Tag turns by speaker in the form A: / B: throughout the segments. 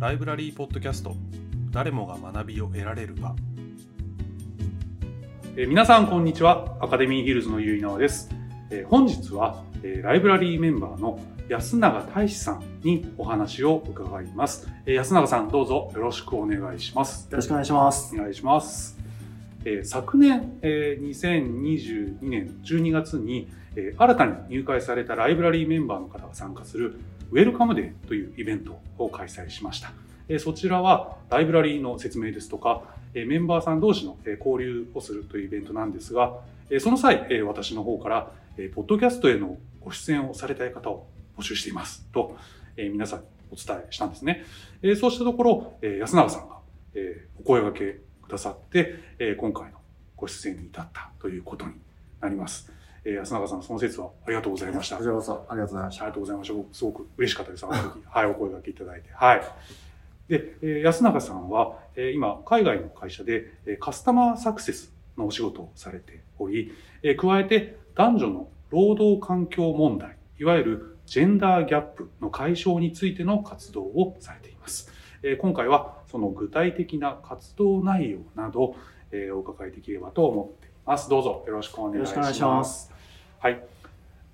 A: ライブラリーポッドキャスト。誰もが学びを得られる場。えー皆さんこんにちは。アカデミーヒルズのゆいなわです、えー本日は、えーライブラリーメンバーの安永大志さんにお話を伺います、えー安永さんどうぞ。よろしくお願いします。
B: よろしくお願いします。
A: お願いします。えー昨年、えー2022年12月に、えー新たに入会されたライブラリーメンバーの方が参加するウェルカムデーというイベントを開催しました。そちらはライブラリーの説明ですとか、メンバーさん同士の交流をするというイベントなんですが、その際、私の方から、ポッドキャストへのご出演をされたい方を募集していますと、皆さんにお伝えしたんですね。そうしたところ、安永さんが、お声掛けくださって、今回のご出演に至ったということになります。えー安永さん、その説はありがとうございました。
B: こちらこそありがとうございまし
A: ありがとうございました。僕すごく嬉しかったです。あの時、はい、お声掛けいただいて。はい。で、えー安永さんは、えー今、海外の会社で、えーカスタマーサクセスのお仕事をされており、えー加えて、男女の労働環境問題、いわゆるジェンダーギャップの解消についての活動をされています。えー今回は、その具体的な活動内容など、えーお伺いできればと思ます。どうぞよろしくお願いします。
B: ます。
A: はい。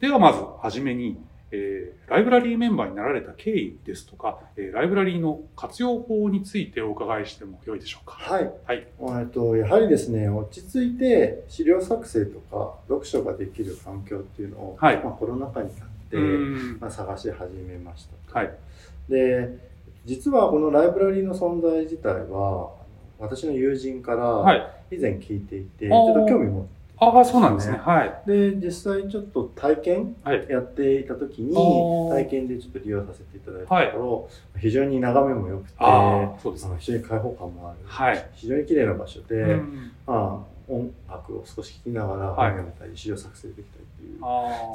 A: ではまずはじめに、えーライブラリーメンバーになられた経緯ですとか、えーライブラリーの活用法についてお伺いしてもよいでしょうか。
C: はい。
A: はい。
C: えっと、やはりですね、落ち着いて資料作成とか読書ができる環境っていうのを、
A: はい
C: まあ、コロナ禍になって、まあ、探し始めましたと。
A: はい。
C: で、実はこのライブラリーの存在自体は、私の友人から
A: はい。
C: 以前聞いていて、ちょっと興味持って、
A: ああ、そうなんですね。はい。
C: で、実際ちょっと体験
A: はい。
C: やっていた時に体験でちょっと利用させていただいたところ、非常に眺めも良くて、
A: そうですね。
C: 非常に開放感もある、
A: はい。
C: 非常に綺麗な場所で、
A: うん
C: まあ、音楽を少し聴きながら
A: はい
C: 本読めたり、資料作成できたりっていう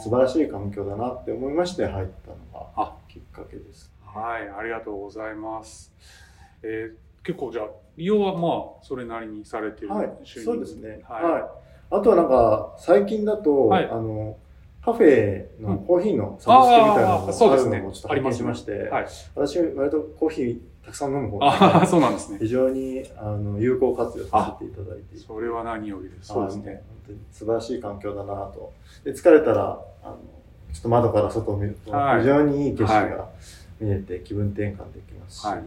C: 素晴らしい環境だなって思いまして入ったの
A: あ
C: がきっかけです。
A: はい。ありがとうございます。えー結構じゃあ、利用はまあ、それなりにされている
C: はい、そうですね。
A: は
C: はいい。あとはなんか最近だと、
A: はい
C: あのカフェ
A: うん
C: のコーヒーのサブスクみたいなの
A: あ
C: るのもちょっと拝見しまして、
A: はい。
C: 私割とコーヒーたくさん飲む方
A: ああ、
C: で、
A: そうなんですね。
C: 非常にあの有効活用させていただいて
A: それは何よりです。そうですね。
C: 本当に素晴らしい環境だなと。で、疲れたら、あの、ちょっと窓から外を見ると、
A: はい
C: 非常にいい景色
A: は
C: が見えて気分転換できますし、
A: はい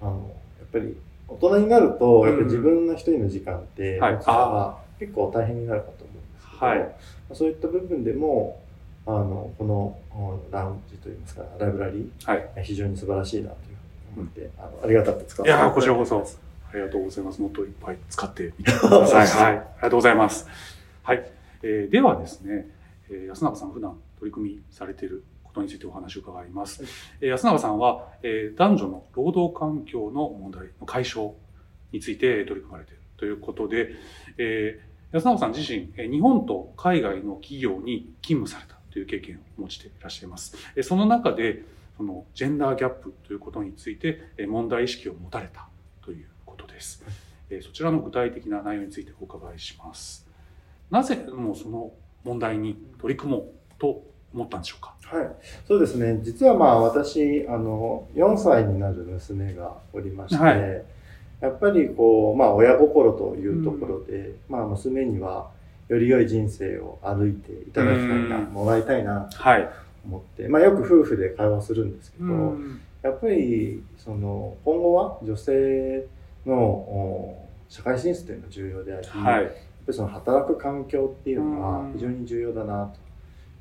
C: あの、やっぱり大人になると、
A: うん
C: やっぱり自分の一人の時間って、
A: はい
C: 持つのが結構大変になるかと思うんですけど、
A: はい
C: そういった部分でも、あの、このうんラウンジといいますか、ライブラリー、
A: はい。
C: 非常に素晴らしいなというふうに思って、あのありがたく使わ
A: いやーこちらこそありがとうございます。もっといっぱい使ってみてください。はい。ありがとうございます。はい。えーではですね、えー安永さん普段取り組みされていることについてお話を伺います。
C: はい
A: えー安永さんは、えー男女の労働環境の問題の解消について取り組まれているということで、えー安永さん自身、えー日本と海外の企業に勤務されたという経験を持ちていらっしゃいます。えーその中で、そのジェンダーギャップということについてえー問題意識を持たれたということです。えーそちらの具体的な内容についてお伺いします。なぜもうその問題に取り組もうと思ったんでしょうか？
C: はい、そうですね。実はまあ私、あの、4歳になる娘がおりまして、
A: はい
C: やっぱりこう、まあ親心というところで、まあ娘にはより良い人生を歩いていただきたいな、
A: うん
C: もらいたいなと
A: はい。
C: 思って、まあよく夫婦で会話するんですけど、
A: うん
C: やっぱりその今後は女性のお社会進出というのが重要であり、
A: はい。
C: やっぱりその働く環境っていうの
A: うん
C: は非常に重要だなと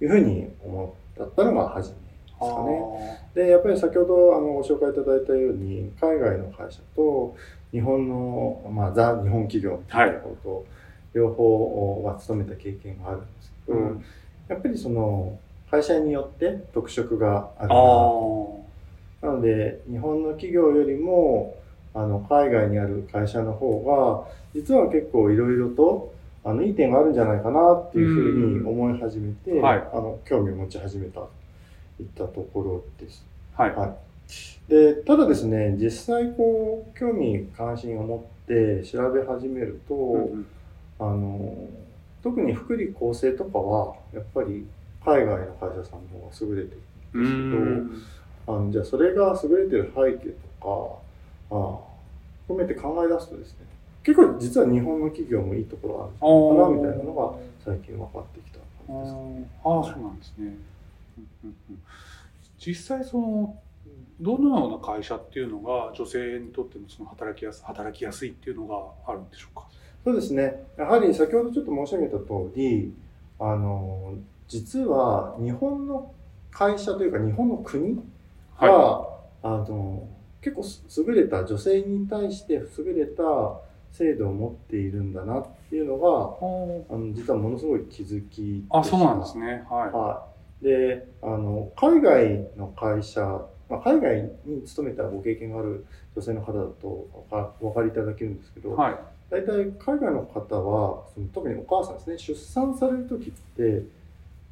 C: いうふうに思ったのが初めですかね。で、やっぱり先ほどあのご紹介いただいたように、海外の会社と日本の、まあ、ザ・日本企業みたいなところと、両方は勤めた経験があるんですけど、
A: うん。
C: やっぱりその会社によって特色がある
A: あ
C: な
A: ー。
C: なので、日本の企業よりも、あの、海外にある会社の方が、実は結構いろいろと、あの、いい点があるんじゃないかなっていうふうに思い始めて、
A: はい
C: あの、興味を持ち始めたといったところです。
A: はい。
C: はい。で、ただですね、実際こう、興味関心を持って調べ始めると、
A: うん
C: あの、特に福利厚生とかは、やっぱり海外の会社さんの方が優れている
A: うんん。
C: あのじゃあそれが優れてる背景とか、あ含めて考え出すとですね、結構実は日本の企業もいいところあるかなみたいなのが最近分かってきた感じですか
A: ああ、そうなんですね。うんうんうん実際そのどのような会社っていうのが女性にとってのその働きやす働きやすいっていうのがあるんでしょうか？
C: そうですね。やはり先ほどちょっと申し上げた通り、あの、実は日本の会社というか日本の国が、
A: は
C: あの、結構す優れた女性に対して優れた制度を持っているんだなっていうのが、あの実はものすごい気づき
A: あ、そうなんですね。は
C: はい。で、あの、海外の会社、まあ、海外に勤めたご経験がある女性の方だとお分かりいただけるんですけど、
A: い。はい。
C: 大体海外の方はその特にお母さんですね出産される時って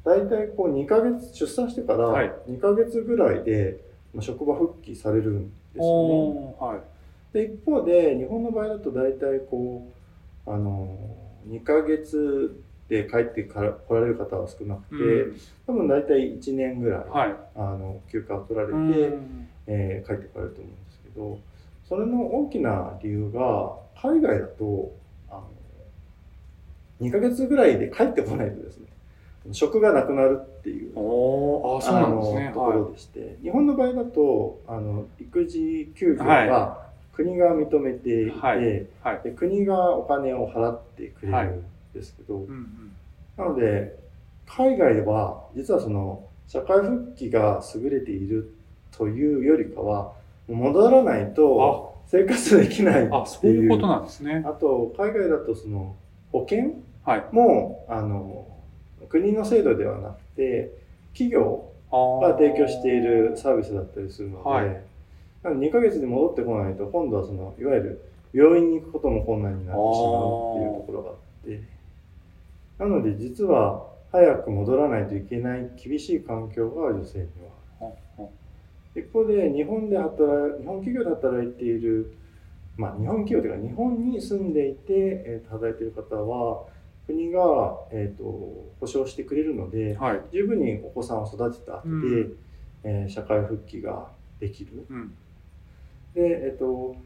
C: 大体こう2ヶ月出産してから
A: はい
C: 2ヶ月ぐらいでまあ職場復帰されるんですよね。
A: はい。
C: で一方で日本の場合だと大体こうあの2ヶ月で帰ってから来られる方は少なくて、
A: うん
C: 多分大体1年ぐらい、
A: はい。
C: あの休暇を取られて、
A: うん
C: えー帰ってこられると思うんですけどそれの大きな理由が海外だとあの2ヶ月ぐらいで帰ってこないとですね職がなくなるっていう
A: あ、そうなんですね。
C: あのところ
A: は
C: でして、日本の場合だとあの育児休業
A: は
C: が国が認めていて、
A: はいはい
C: で国がお金を払ってくれるんですけど、
A: い。うんうん
C: なので海外では実はその社会復帰が優れているというよりかは戻らないと生活できないっていう
A: あ、そういうことなんですね。
C: あと海外だとその保険
A: はい。
C: もあの国の制度ではなくて企業
A: あ
C: が提供しているサービスだったりするので、
A: はい
C: なので2ヶ月で戻ってこないと今度はそのいわゆる病院に行くことも困難になってしまうっていうところがあってなので実は早く戻らないといけない厳しい環境が女性には一方で日本で働い日本企業で働いているまあ日本企業というか日本に住んでいて、えーと働いている方は国が、えー、と保障してくれるので
A: はい。
C: 十分にお子さんを育てた後で、
A: うん
C: えー社会復帰ができる。
A: うん。
C: で、えっ、と、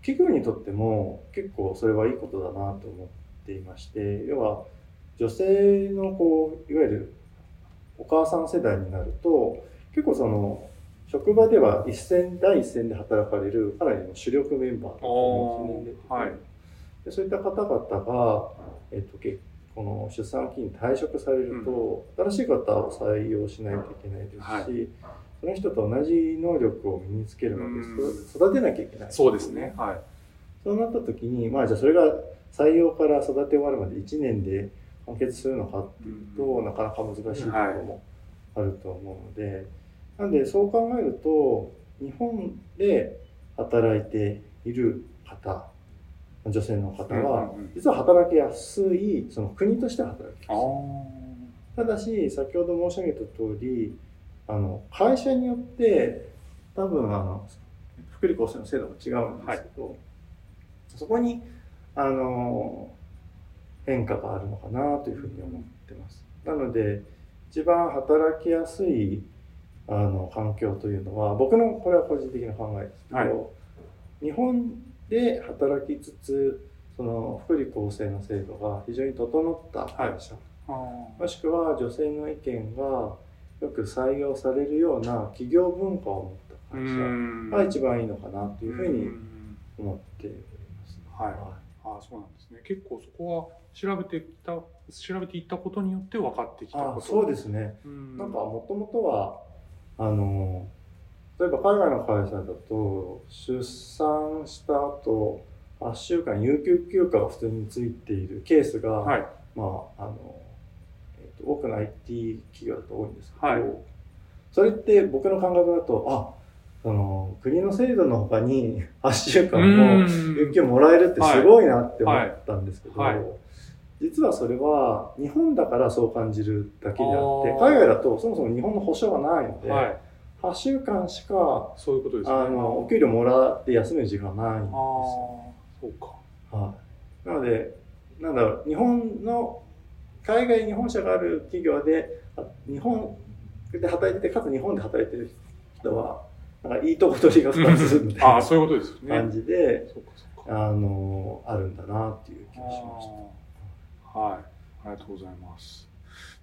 C: 企業にとっても結構それはいいことだなと思っていまして、要は女性のこう、いわゆるお母さん世代になると、結構その、職場では一線、第一線で働かれるかなりの主力メンバーだと思うんで
A: はい。
C: でそういった方々が、えっと、けこの出産を機に退職されると、新しい方を採用しないといけないですし、
A: はい
C: その人と同じ能力を身につけるまで
A: うん
C: 育てなきゃいけない。
A: そうですね。はい。
C: そうなった時に、まあじゃあそれが採用から育て終わるまで1年で完結するのかっていうと、なかなか難しいところもあると思うので、なんでそう考えると、日本で働いている方、女性の方は実は働きやすい、その国として働き
A: あ
C: やすい。
A: あ。
C: ただし、先ほど申し上げた通り、あの、会社によって、多分、あの、福利厚生の制度が違うんですけど、そこに、あの、変化があるのかなというふうに思ってます。なので、一番働きやすい、あの、環境というのは、僕の、これは個人的な考えですけど、
A: はい。
C: 日本で働きつつ、その福利厚生の制度が非常に整った会社、
A: あ
C: もしくは女性の意見がよく採用されるような企業文化を持った会社
A: ん。
C: が一番いいのかなというふうに
A: ん
C: 思っております。
A: はいああ、そうなんですね。結構そこは調べてきた、調べていったことによって分かってきたこと。
C: あそうですね。
A: うん。
C: なんかもともとはあの例えば海外の会社だと出産した後8週間有給休暇が普通についているケースが、
A: はい。
C: まああの、多くの IT 企業だと多いんですけど、
A: はい
C: それって僕の感覚だとあその国の制度の他に8週間も有給もらえるってすごいなって思ったんですけど、
A: はいはい
C: 実はそれは日本だからそう感じるだけであって海外だとそもそも日本の保障がないので、
A: はい。
C: 8週間しか
A: そういうことですね。
C: あのお給料もらって休める時間ないんですよ。、
A: そうか。
C: はい、なので、なんだろう、日本の、海外に本社がある企業で、あ日本で働いてて、かつ日本で働いてる人は、なんかいいとこ取りが2つみたい
A: ああ、
C: な
A: そういうことですよね。
C: 感じで。あの、あるんだなっていう気がしまし
A: あーはい。ありがとうございます。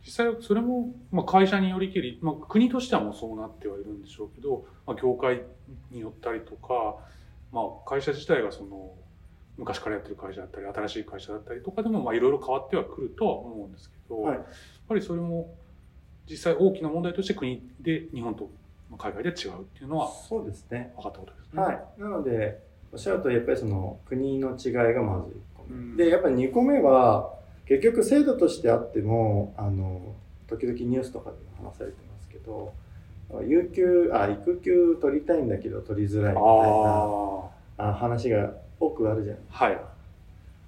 A: 実際、それも、まあ、会社によりけり、まあ、国としてはもうそうなってはいるんでしょうけど、まあ、業界によったりとか、まあ、会社自体がその、昔からやってる会社だったり、新しい会社だったりとかでも、まあ、いろいろ変わってはくるとは思うんですけど、
C: はい
A: やっぱりそれも、実際大きな問題として国で日本と海外で違うっていうのは
C: た。そうですね。
A: 分かったことですね。
C: はい。なので、おっしゃるとやっぱりその国の違いがまず1個目。
A: うん
C: で、やっぱり2個目は、結局制度としてあっても、あの、時々ニュースとかでも話されてますけど、有給、あ、育休取りたいんだけど取りづらいみたいな話が多くあるじゃない
A: あ、はい。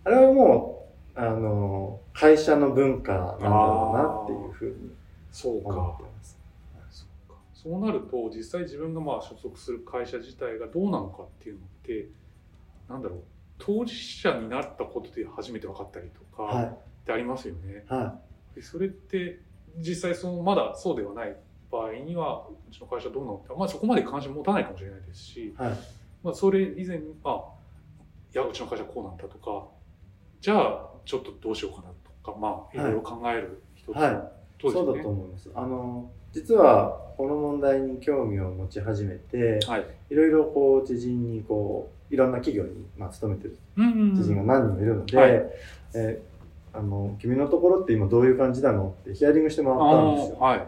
C: あれはもう、あの、会社の文化なんだろうなっていうふうに
A: そう
C: 思
A: か
C: って。ます。
A: そうかそうなると実際自分がまあ所属する会社自体がどうなのかっていうのってなんだろう当事者になったことで初めて分かったりとか
C: は
A: ってありますよね。
C: い。は
A: でそれって実際そのまだそうではない場合にはうちの会社どうなのって、まあ、そこまで関心持たないかもしれないですし、
C: い。はい。
A: まあ、それ以前にあいやうちの会社こうなんだとかじゃあちょっとどうしようかなとかまあいろいろ考える一つ
C: はい
A: の当時
C: そうだと思います。あの、実はこの問題に興味を持ち始めて、
A: はい。
C: いろいろこう知人にこう、いろんな企業に、まあ、勤めてる知人が何人もいるので、
A: はい
C: えーあの、君のところって今どういう感じなのってヒアリングしてもらったんですよ。
A: はい。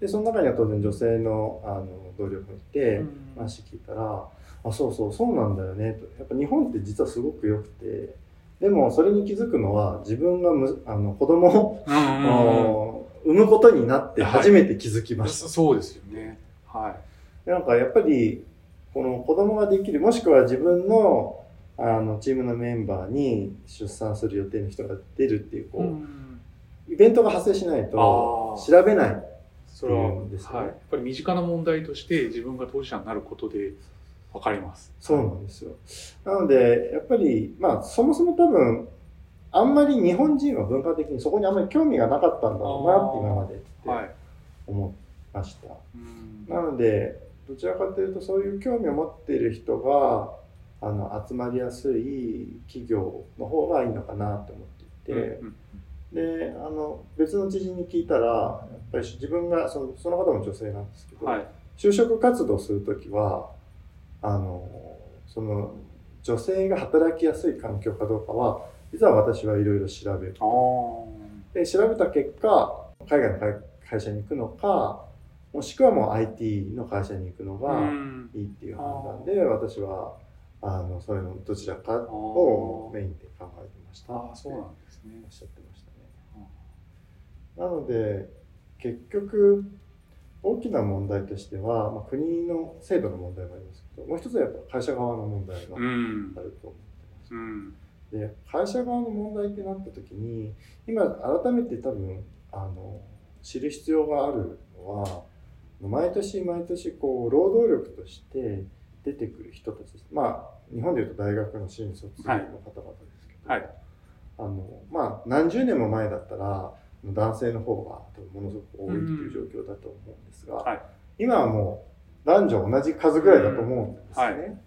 C: で、その中には当然女性のあの同僚もいて、
A: うん
C: 話聞いたら、あ、そうそう、そうなんだよね、と。やっぱ日本って実はすごく良くて、でもそれに気づくのは自分がむあの子供を、
A: うんうん
C: 産むことになって初めて気づきました。
A: そそうですよね。はい。
C: なんかやっぱり、この子供ができる、もしくは自分のあのチームのメンバーに出産する予定の人が出るっていう、こう、
A: うん
C: イベントが発生しないと調べない。
A: それは、
C: ね
A: はい、やっぱり身近な問題として自分が当事者になることで分かります。
C: そうなんですよ。なので、やっぱり、まあ、そもそも多分、あんまり日本人は文化的にそこにあんまり興味がなかったんだろうなって今までって
A: はい。
C: 思いました。
A: うん
C: なので、どちらかというとそういう興味を持っている人があの集まりやすい企業の方がいいのかなと思っていて、
A: うん
C: であの別の知人に聞いたらやっぱり自分がそのその方も女性なんですけど、
A: はい。
C: 就職活動する時はあのその女性が働きやすい環境かどうかは実は私はいろいろ調べる。で調べた結果海外の会会社に行くのかもしくはもう IT の会社に行くのが、
A: うん。
C: いいっていう判断で私はあのそれのどちらかをメインで考えてました。
A: ああ、そうなん
C: おっ
A: ですね。
C: しゃってましたね。なので結局大きな問題としては、まあ、国の制度の問題もありますもう一つはやっぱ会社側の問題があ
A: うん。
C: ると思ってます、
A: うん。
C: で会社側の問題ってなった時に今改めて多分あの知る必要があるのは毎年毎年こう労働力として出てくる人たちですまあ日本でいうと大学の新卒の方々ですけど、
A: はい。
C: あのまあ何十年も前だったら男性の方が多分ものすごく多いっていう状況だと思うんですが、
A: はい
C: 今はもう男女同じ数ぐらいだと思うんですよね。
A: うんは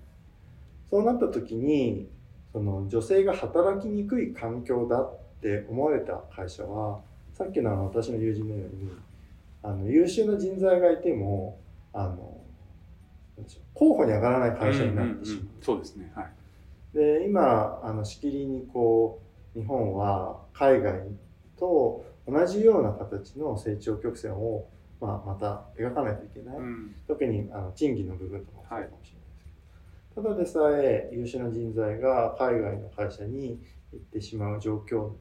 C: そうなった時にその女性が働きにくい環境だって思われた会社はさっきのあの私の友人のようにあの優秀な人材がいてもあの候補に上がらない会社になってしまう。
A: うんうんうんそうですね。はい。
C: で今あのしきりにこう日本は海外と同じような形の成長曲線を、まあ、また描かないといけない、
A: うん。
C: 特にあの賃金の部分とかもそうかもしれないですけど、ただでさえ優秀な人材が海外の会社に行ってしまう状況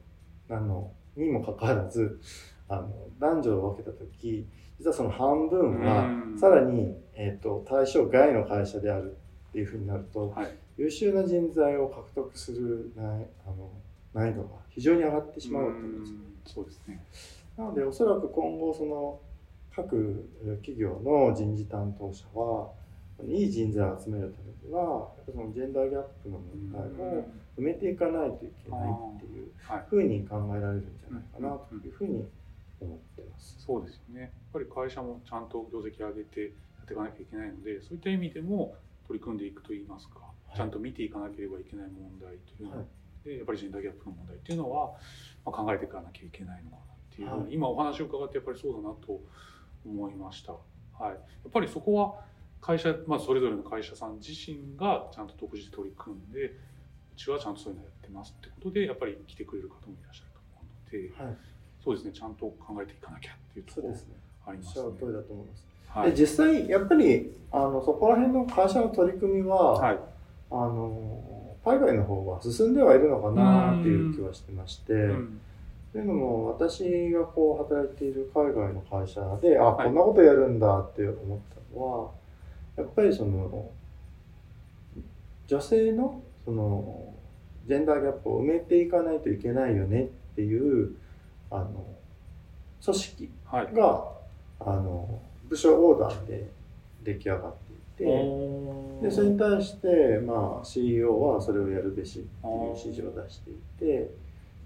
C: なのにもかかわらずあの男女を分けた時実はその半分は
A: うん
C: さらに、えー、と対象外の会社であるっていうふうになると
A: はい。
C: 優秀な人材を獲得する難あの難易度が非常に上がってしまうと思うんですよ
A: うんそうですね。
C: なのでおそらく今後その各企業の人事担当者はいい人材を集めるためにはやっぱそのジェンダーギャップの問題を埋めていかないといけないっていう
A: はい。
C: ふうに考えられるんじゃないかなというふうに思ってます。
A: そうですよね。やっぱり会社もちゃんと業績上げてやっっていかなきゃいけないのでそういった意味でも取り組んでいくといいますか、
C: い。
A: ちゃんと見ていかなければいけない問題というの。
C: はい。
A: でやっぱりジェンダーギャップの問題っていうのは、まあ、考えていかなきゃいけないのかなっていう
C: はい。
A: 今お話を伺ってやっぱりそうだなと思いました。はい、やっぱりそこは会社、まあ、それぞれの会社さん自身がちゃんと独自で取り組んでうちはちゃんとそういうのやってますってことでやっぱり来てくれる方もいらっしゃると思うので、
C: はい、
A: そうですねちゃんと考えていかなきゃっていうところ
C: そうですね。
A: ありますね
C: おっしゃる。通りだと思います。
A: はい
C: で実際やっぱりあのそこら辺の会社の取り組みは、
A: はい
C: あの海外の方は進んではいるのかなっていう気はしてまして、
A: うん
C: というのも私がこう働いている海外の会社であ、
A: はい
C: こんなことやるんだって思ったのはやっぱりその女性のそのジェンダーギャップを埋めていかないといけないよねっていうあの組織
A: はい
C: があの部署横断で出来上がっていて。でそれに対して、まあ、CEO はそれをやるべしっていう指示を出していて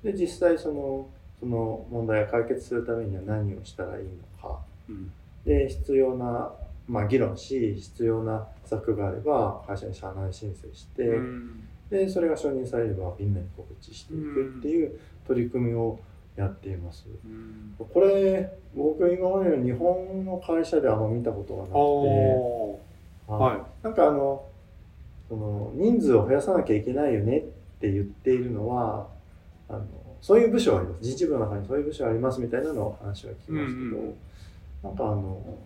C: で実際そのその問題を解決するためには何をしたらいいのか。
A: うん。
C: で必要な、まあ、議論し必要な策があれば会社に社内申請して、
A: うん。
C: でそれが承認されればみんなに告知していくっていう取り組みをやっています。
A: うん。
C: これ僕今までの日本の会社であんま見たことがなくて。はい。なんかあのその人数を増やさなきゃいけないよねって言っているのはあのそういう部署はあります。人事部の中にそういう部署ありますみたいなのを話は聞きますけど、
A: うんうん。
C: なんかあの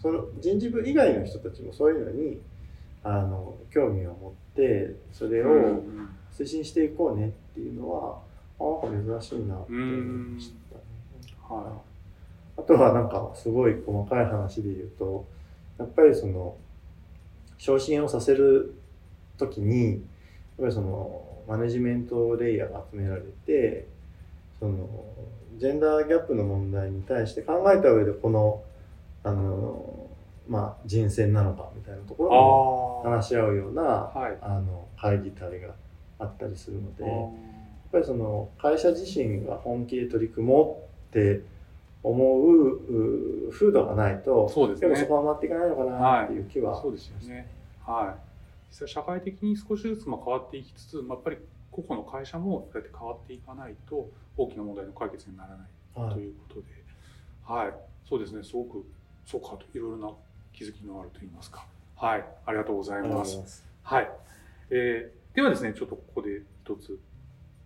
C: その人事部以外の人たちもそういうのにあの興味を持ってそれを
A: うん
C: 推進していこうねっていうのは、あなんか珍しいなって思いましたね。
A: は
C: あとはなんかすごい細かい話で言うとやっぱりその昇進をさせる時にやっぱりそのマネジメントレイヤーが集められてそのジェンダーギャップの問題に対して考えた上でこのあのまあ人選なのかみたいなとこ
A: い、
C: ろを
A: あ
C: 話し合うような
A: はい
C: あの会議体があったりするの
A: あ
C: で。やっぱりその会社自身が本気で取り組もうって思うう風土がないと
A: そうですね
C: 結構そこは回っていかないのかなっていう気は、
A: そうですよね。はい。社会的に少しずつまあ変わっていきつつ、まあ、やっぱり個々の会社もそうやって変わっていかないと大きな問題の解決にならない
C: はい
A: ということで、はい、そうですね。すごくそうかといろいろな気づきのあると言いますか。はい、ありがとうござい。ます。はい。えーではですね、ちょっとここで一つ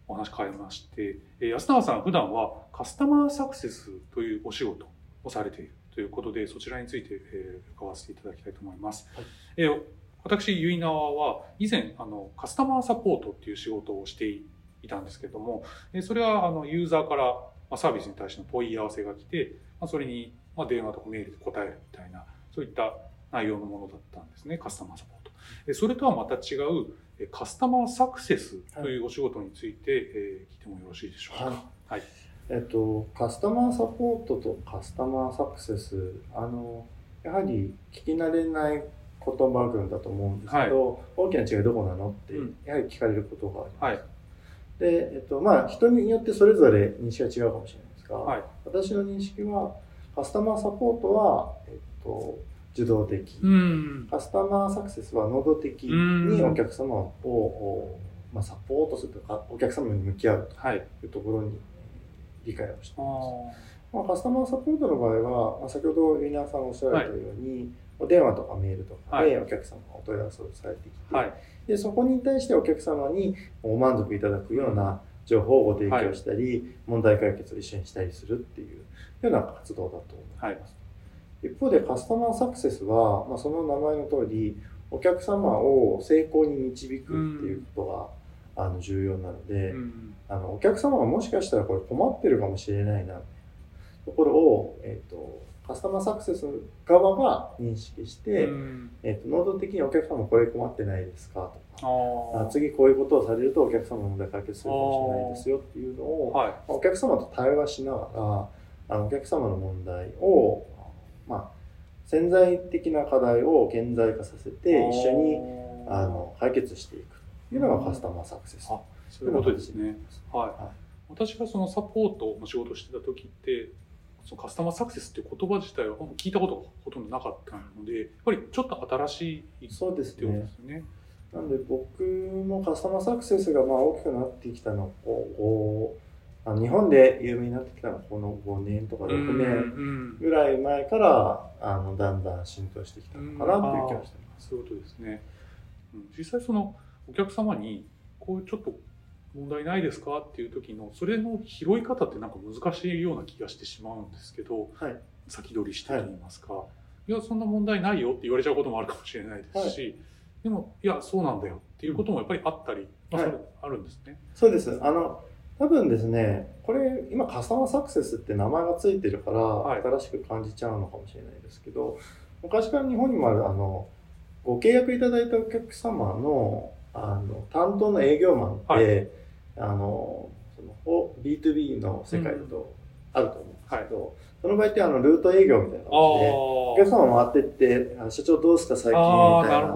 A: お話変えまして、えー安永さん普段はカスタマーサクセスというお仕事をされているということで、そちらについて、えー伺わせていただきたいと思います。
C: はい
A: えー私、結い縄は以前あのカスタマーサポートっていう仕事をしていたんですけども、えーそれはあのユーザーからまあサービスに対しての問い合わせが来て、まあ、それにまあ電話とかメールで答えるみたいな、そういった内容のものだったんですね、カスタマーサポート。えそれとはまた違うえカスタマーサクセスというお仕事について、えー聞いてもよろしいでしょうか？
C: はい
A: はい。
C: えっと、カスタマーサポートとカスタマーサクセス、あの、やはり聞き慣れない言葉群だと思うんですけど、大きな違いどこなのって
A: うん、
C: やはり聞かれることがあります。
A: はい。
C: で、えっと、まあ、人によってそれぞれ認識が違うかもしれないですが、
A: はい。
C: 私の認識は、カスタマーサポートは、えっと、受動的。
A: うん。
C: カスタマーサクセスは能動的にお客様を、おまあ、サポートするとか、お客様に向き合う
A: はい。
C: というところに理解をして
A: あ
C: います。まあ、カスタマーサポートの場合は、まあ、先ほどウィナーさんがおっしゃられたように、お電話とかメールとか
A: はい
C: でお客様がお問い合わせをされてきて、
A: はい。
C: でそこに対してお客様にご満足いただくような情報をご提供したり、問題解決を一緒にしたりするっていうような活動だと思います。一方でカスタマーサクセスは、まあ、その名前の通りお客様を成功に導くっていうことが、あの重要なので、
A: うん。
C: あのお客様がもしかしたらこれ困ってるかもしれないなところを、えー、とカスタマーサクセス側が認識して、
A: うん
C: えー、と能動的にお客様これ困ってないですか？とか
A: あ
C: あ次こういうことをされるとお客様の問題解決するかもしれないですよっていうのを
A: あ。はい。
C: お客様と対話しながらあのお客様の問題を、まあ、潜在的な課題を顕在化させて一緒にあの解決していくというのがカスタマーサクセス。
A: あそういうことですね。はい。
C: は
A: 私がそのサポートの仕事をしてた時って、そのカスタマーサクセスって言葉自体は聞いたことがほとんどなかったのでやっぱりちょっと新しい
C: そうです
A: ってことで
C: ね。
A: すよね。
C: なんで僕もカスタマーサクセスがまあ大きくなってきたのはこうこうあの日本で有名になってきたのはこの5年とか6
A: うん
C: 年
A: うん
C: ぐらい前からあのだんだん浸透してきたのかなっていう気がしてます。
A: そういうことですね。うん実際そのお客様にこうちょっと問題ないですか？っていう時のそれの拾い方ってなんか難しいような気がしてしまうんですけど
C: はい。
A: 先取りしてと言いますか、い、やそんな問題ないよって言われちゃうこともあるかもしれないですし、でもいやそうなんだよっていうこともやっぱりあったり、まあ、それあるんですね。
C: そうです。あの、多分ですね、これ、今、カスタマーサクセスって名前がついてるから、
A: はい。
C: 新しく感じちゃうのかもしれないですけど、昔から日本にもある、あの、ご契約いただいたお客様の、あの、担当の営業マンって、あの、その、ほ B2B の世界だとあると思うんですけど、その場合って、あの、ルート営業みたいな感じで、お客様回ってって、あ社長どうですか最近みたいな。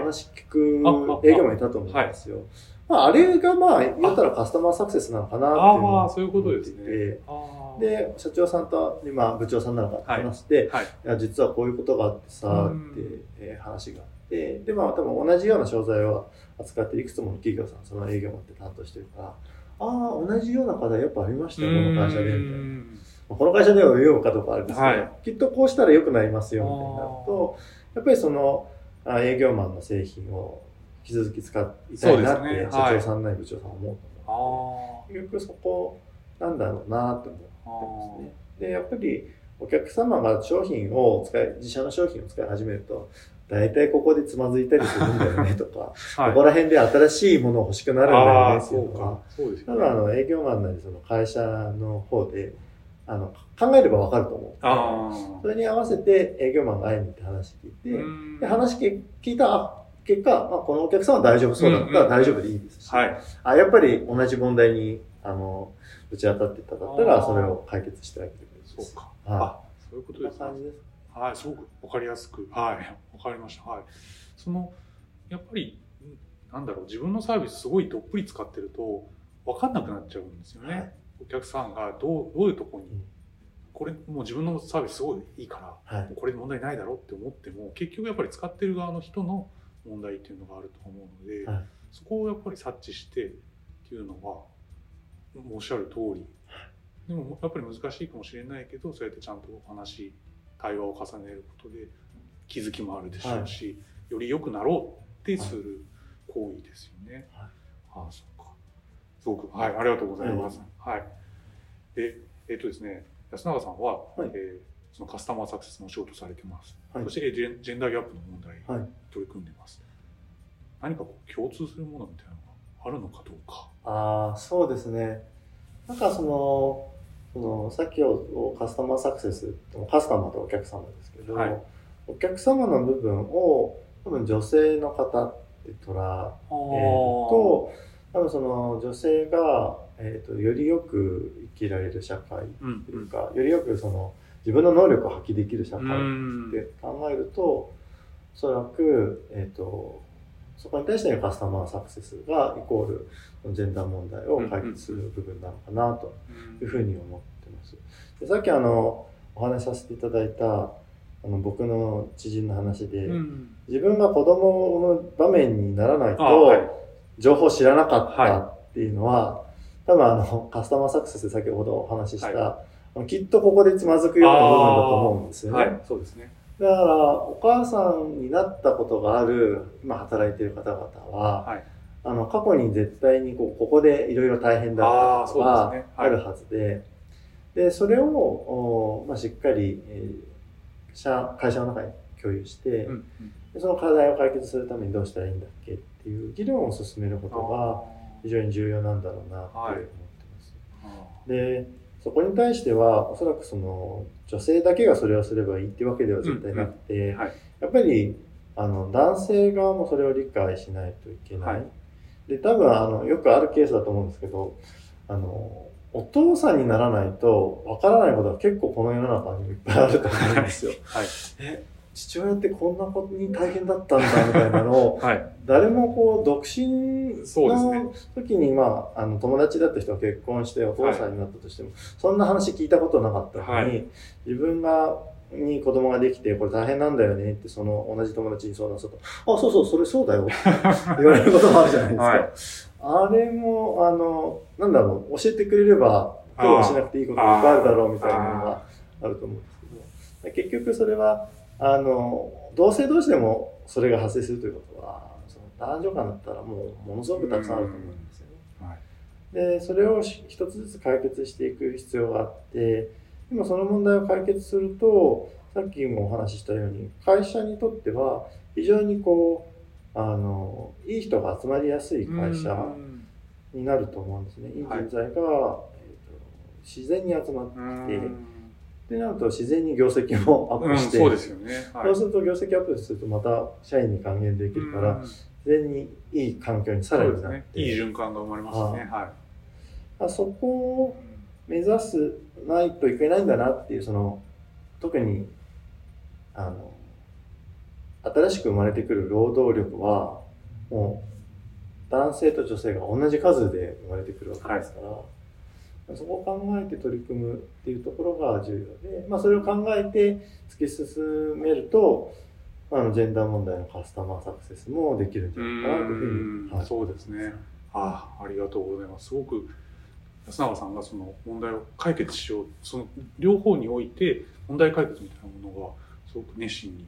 C: 話聞く営業マンいたと思うんですよ。まあ、あれがまあ、言ったらカスタマーサクセスなのかなっていう
A: あ
C: のを
A: あそういうことですね。
C: 思っていて。
A: あー。
C: で、社長さんと今、部長さんなのか話して、
A: はい。
C: い、や、実はこういうことがあってさ、
A: うん。
C: って、えー話があって、で、まあ、多分同じような商材を扱っていくつもの企業さん、その営業マンって担当してるから、ああ、同じような課題やっぱありましたよ、この会社で、みたいな。この会社では言おうかどうかあるんですけど、
A: はい。
C: きっとこうしたら良くなりますよ、みたいになると、やっぱりその、あ営業マンの製品を引き続き使いたいなって、
A: ね。
C: 社長さんなり部長さんは思うと思う
A: あ
C: ので、結局そこなんだろうなって思って
A: あ
C: ますね。で、やっぱりお客様が商品を使い、自社の商品を使い始めると、大体ここでつまずいたりするんだよねとか、
A: はい。
C: ここら辺で新しいもの欲しくなるんだよねってい
A: そうそうです
C: 多
A: よね。
C: 分あの営業マンなりその会社の方で、あの、考えればわかると思う。
A: あ
C: それに合わせて営業マンが会いに行って話聞いて、
A: あ
C: で話聞いたあ結果、まあ、このお客さんは大丈夫そうだったら大丈夫でいいですし、
A: はい。
C: あやっぱり同じ問題にあの打ち当たってただったらそれを解決してあげる。
A: そうか。
C: は
A: あそういうこ
C: い。
A: とですね
C: こんな感じです。
A: はい、すごくわかりやすく、はい、わかりました。はい。その、やっぱり、んなんだろう、自分のサービスすごいどっぷり使ってると、わかんなくなっちゃうんですよね。
C: はい
A: お客さんがどう、どういうとこに、
C: うん
A: これ、もう自分のサービスすごいいいから、
C: はい
A: これ問題ないだろうって思っても、結局やっぱり使ってる側の人の問題っていうのがあると思うので、
C: はい
A: そこをやっぱり察知してっていうのは、おっしゃる通り。でもやっぱり難しいかもしれないけど、そうやってちゃんとお話、対話を重ねることで気づきもあるでしょうし、より良くなろうってする行為ですよね。
C: はい
A: ああ、そうか。すごく、はい、ありがとうございます。はい。で、えっ、とですね、安永さんは、
C: はい
A: えーそのカスタマーサクセスのお仕事されてます。
C: はい
A: そしてえージェンジェンダーギャップの問題
C: はい
A: 取り組んでます。何かこう共通するものみたいなのがあるのかどうか。
C: ああ、そうですね。なんかその、そのさっきをカスタマーサクセス、カスタマーとお客様ですけど、
A: はい
C: お客様の部分を多分女性の方って捉えると、多分その女性が、えー、とよりよく生きられる社会
A: うん
C: というか、よりよくその自分の能力を発揮できる社会
A: うん
C: って考えると、おそらく、えー、とそこに対してのカスタマーサクセスがイコールジェンダー問題を解決する部分なのかなというふうに思ってます。でさっきあのお話しさせていただいたあの僕の知人の話で、
A: うん
C: 自分が子供を産む場面にならないと、
A: あはい
C: 情報を知らなかった
A: は
C: っていうのは、多分あのカスタマーサクセスで先ほどお話しした、
A: は
C: あのきっとここでつまずくような部分だと思うんですよね。
A: はい、そうですね。
C: だからお母さんになったことがある今働いている方々は、
A: はい。
C: あの過去に絶対にこうここでいろいろ大変だったこと
A: そう
C: が
A: ですね。はい
C: あるはずで、でそれを、おまあ、しっかり、えー社会社の中に共有して、
A: うん
C: その課題を解決するためにどうしたらいいんだっけっていう議論を進めることが非常に重要なんだろうなって思ってます。
A: あ
C: でそこに対してはおそらくその女性だけがそれをすればいいっていうわけでは絶対なくて、
A: ーはい。
C: やっぱりあの男性側もそれを理解しないといけない。
A: はい
C: で多分あのよくあるケースだと思うんですけどあのお父さんにならないとわからないことが結構この世の中にいっぱいあると思うんですよ。
A: はい。
C: え父親ってこんなことに大変だったんだみたいなのを
A: はい。
C: 誰もこう独身の時に、まあ、あの友達だった人が結婚してお父さんになったとしても、そんな話聞いたことなかったのに、
A: はい
C: 自分がに子供ができてこれ大変なんだよねってその同じ友達に相談すると「あそうそうそれそうだよ」って言われることもあるじゃないですか。
A: はい
C: あれもあのなんだろう教えてくれれば苦労しなくていいことがいっぱいあるだろうみたいなのがあると思うんですけど結局それはあの同性同士でもそれが発生するということはその男女間だったらもうものすごくたくさんあると思うんですよね。
A: はい。
C: でそれをし一つずつ解決していく必要があってでもその問題を解決するとさっきもお話ししたように会社にとっては非常にこうあのいい人が集まりやすい会社
A: うん
C: になると思うんですね。いい人材が、えーと自然に集まって
A: うん
C: ってなると自然に業績もアッ
A: うん
C: プして、
A: そうですよね。はい
C: そうすると業績アップするとまた社員に還元できるから、
A: うん
C: 自然にいい環境にさら。になって、
A: いい循環が生まれますね。は
C: あそこを目指すないといけないんだなっていうその特にあの新しく生まれてくる労働力はもう男性と女性が同じ数で生まれてくるわけですから、そこを考えて取り組むっていうところが重要で、まあ、それを考えて突き進めるとあのジェンダー問題のカスタマーサクセスもできるんじゃないかなというふうに、はい
A: そうですね。ああ、ありがとうございます。すごく安永さんがその問題を解決しよう、その両方において問題解決みたいなものがすごく熱心に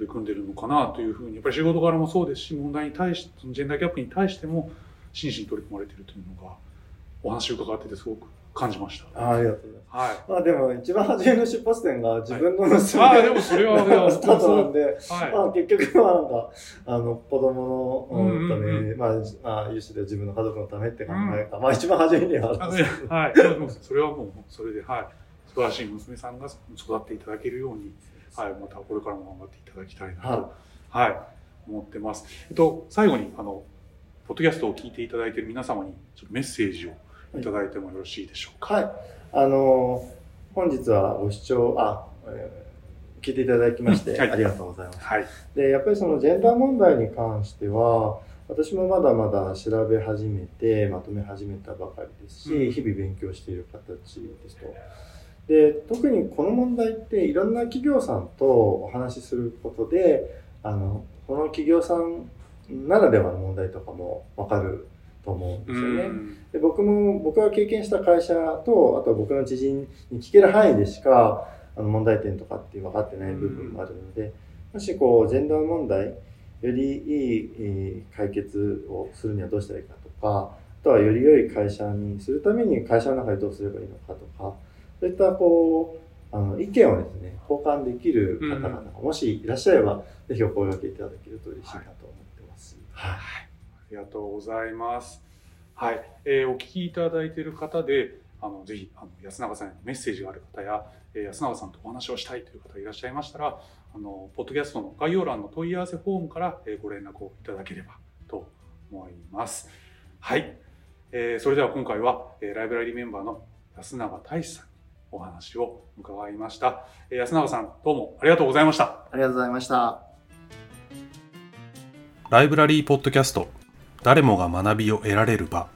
A: 取り組んでるのかなというふうに、やっぱり仕事柄もそうですし、問題に対して、ジェンダーギャップに対しても真摯に取り組まれているというのが、お話を伺っててすごく感じました。
C: あありがとうございます。
A: はい。
C: まあでも一番初めの出発点が自分の娘、
A: ああ、でもそれは、
C: スタートなんで、
A: はい。
C: まあ結局はなんか、あの子供の
A: うんうんうん
C: ため、まあ、じまあ、有志で自分の家族のためって考えが、まあ一番初めにはあるんですけど、
A: はい、それはもうそれで、はい、素晴らしい娘さんが育っていただけるように、はい、またこれからも頑張っていただきたいなと、はい、思ってます。えっと、最後に、あの、ポッドキャストを聞いていただいている皆様に、ちょっとメッセージをいただいてもよろしいでしょうか？
C: はい。あの本日はご視聴、あ、えー聞いていただきまして、
A: はい
C: ありがとうございます。
A: はい。
C: で、やっぱりそのジェンダー問題に関しては、私もまだまだ調べ始めて、まとめ始めたばかりですし、
A: うん
C: 日々勉強している形ですと。で、特にこの問題っていろんな企業さんとお話しすることで、あの、この企業さんならではの問題とかもわかると思うんですよね。
A: うん
C: で僕も僕が経験した会社とあとは僕の知人に聞ける範囲でしかあの問題点とかって分かってない部分もあるので、もしこうジェンダー問題よりいい、えー解決をするにはどうしたらいいかとかあとはより良い会社にするために会社の中でどうすればいいのかとかそういったこうあの意見をですね交換できる方々がもしいらっしゃれば、ぜひお声掛けいただけると嬉しいなと思ってます。はい
A: ありがとうございます。はい、えーお聞きいただいている方で、あのぜひあの安永さんへのメッセージがある方や、えー安永さんとお話をしたいという方いらっしゃいましたら、あのポッドキャストの概要欄の問い合わせフォームから、えーご連絡をいただければと思います。はい、えーそれでは今回は、えーライブラリーメンバーの安永大志さんにお話を伺いました。えー安永さんどうもありがとうございました。
B: ありがとうございました。
A: ライブラリーポッドキャスト誰もが学びを得られる場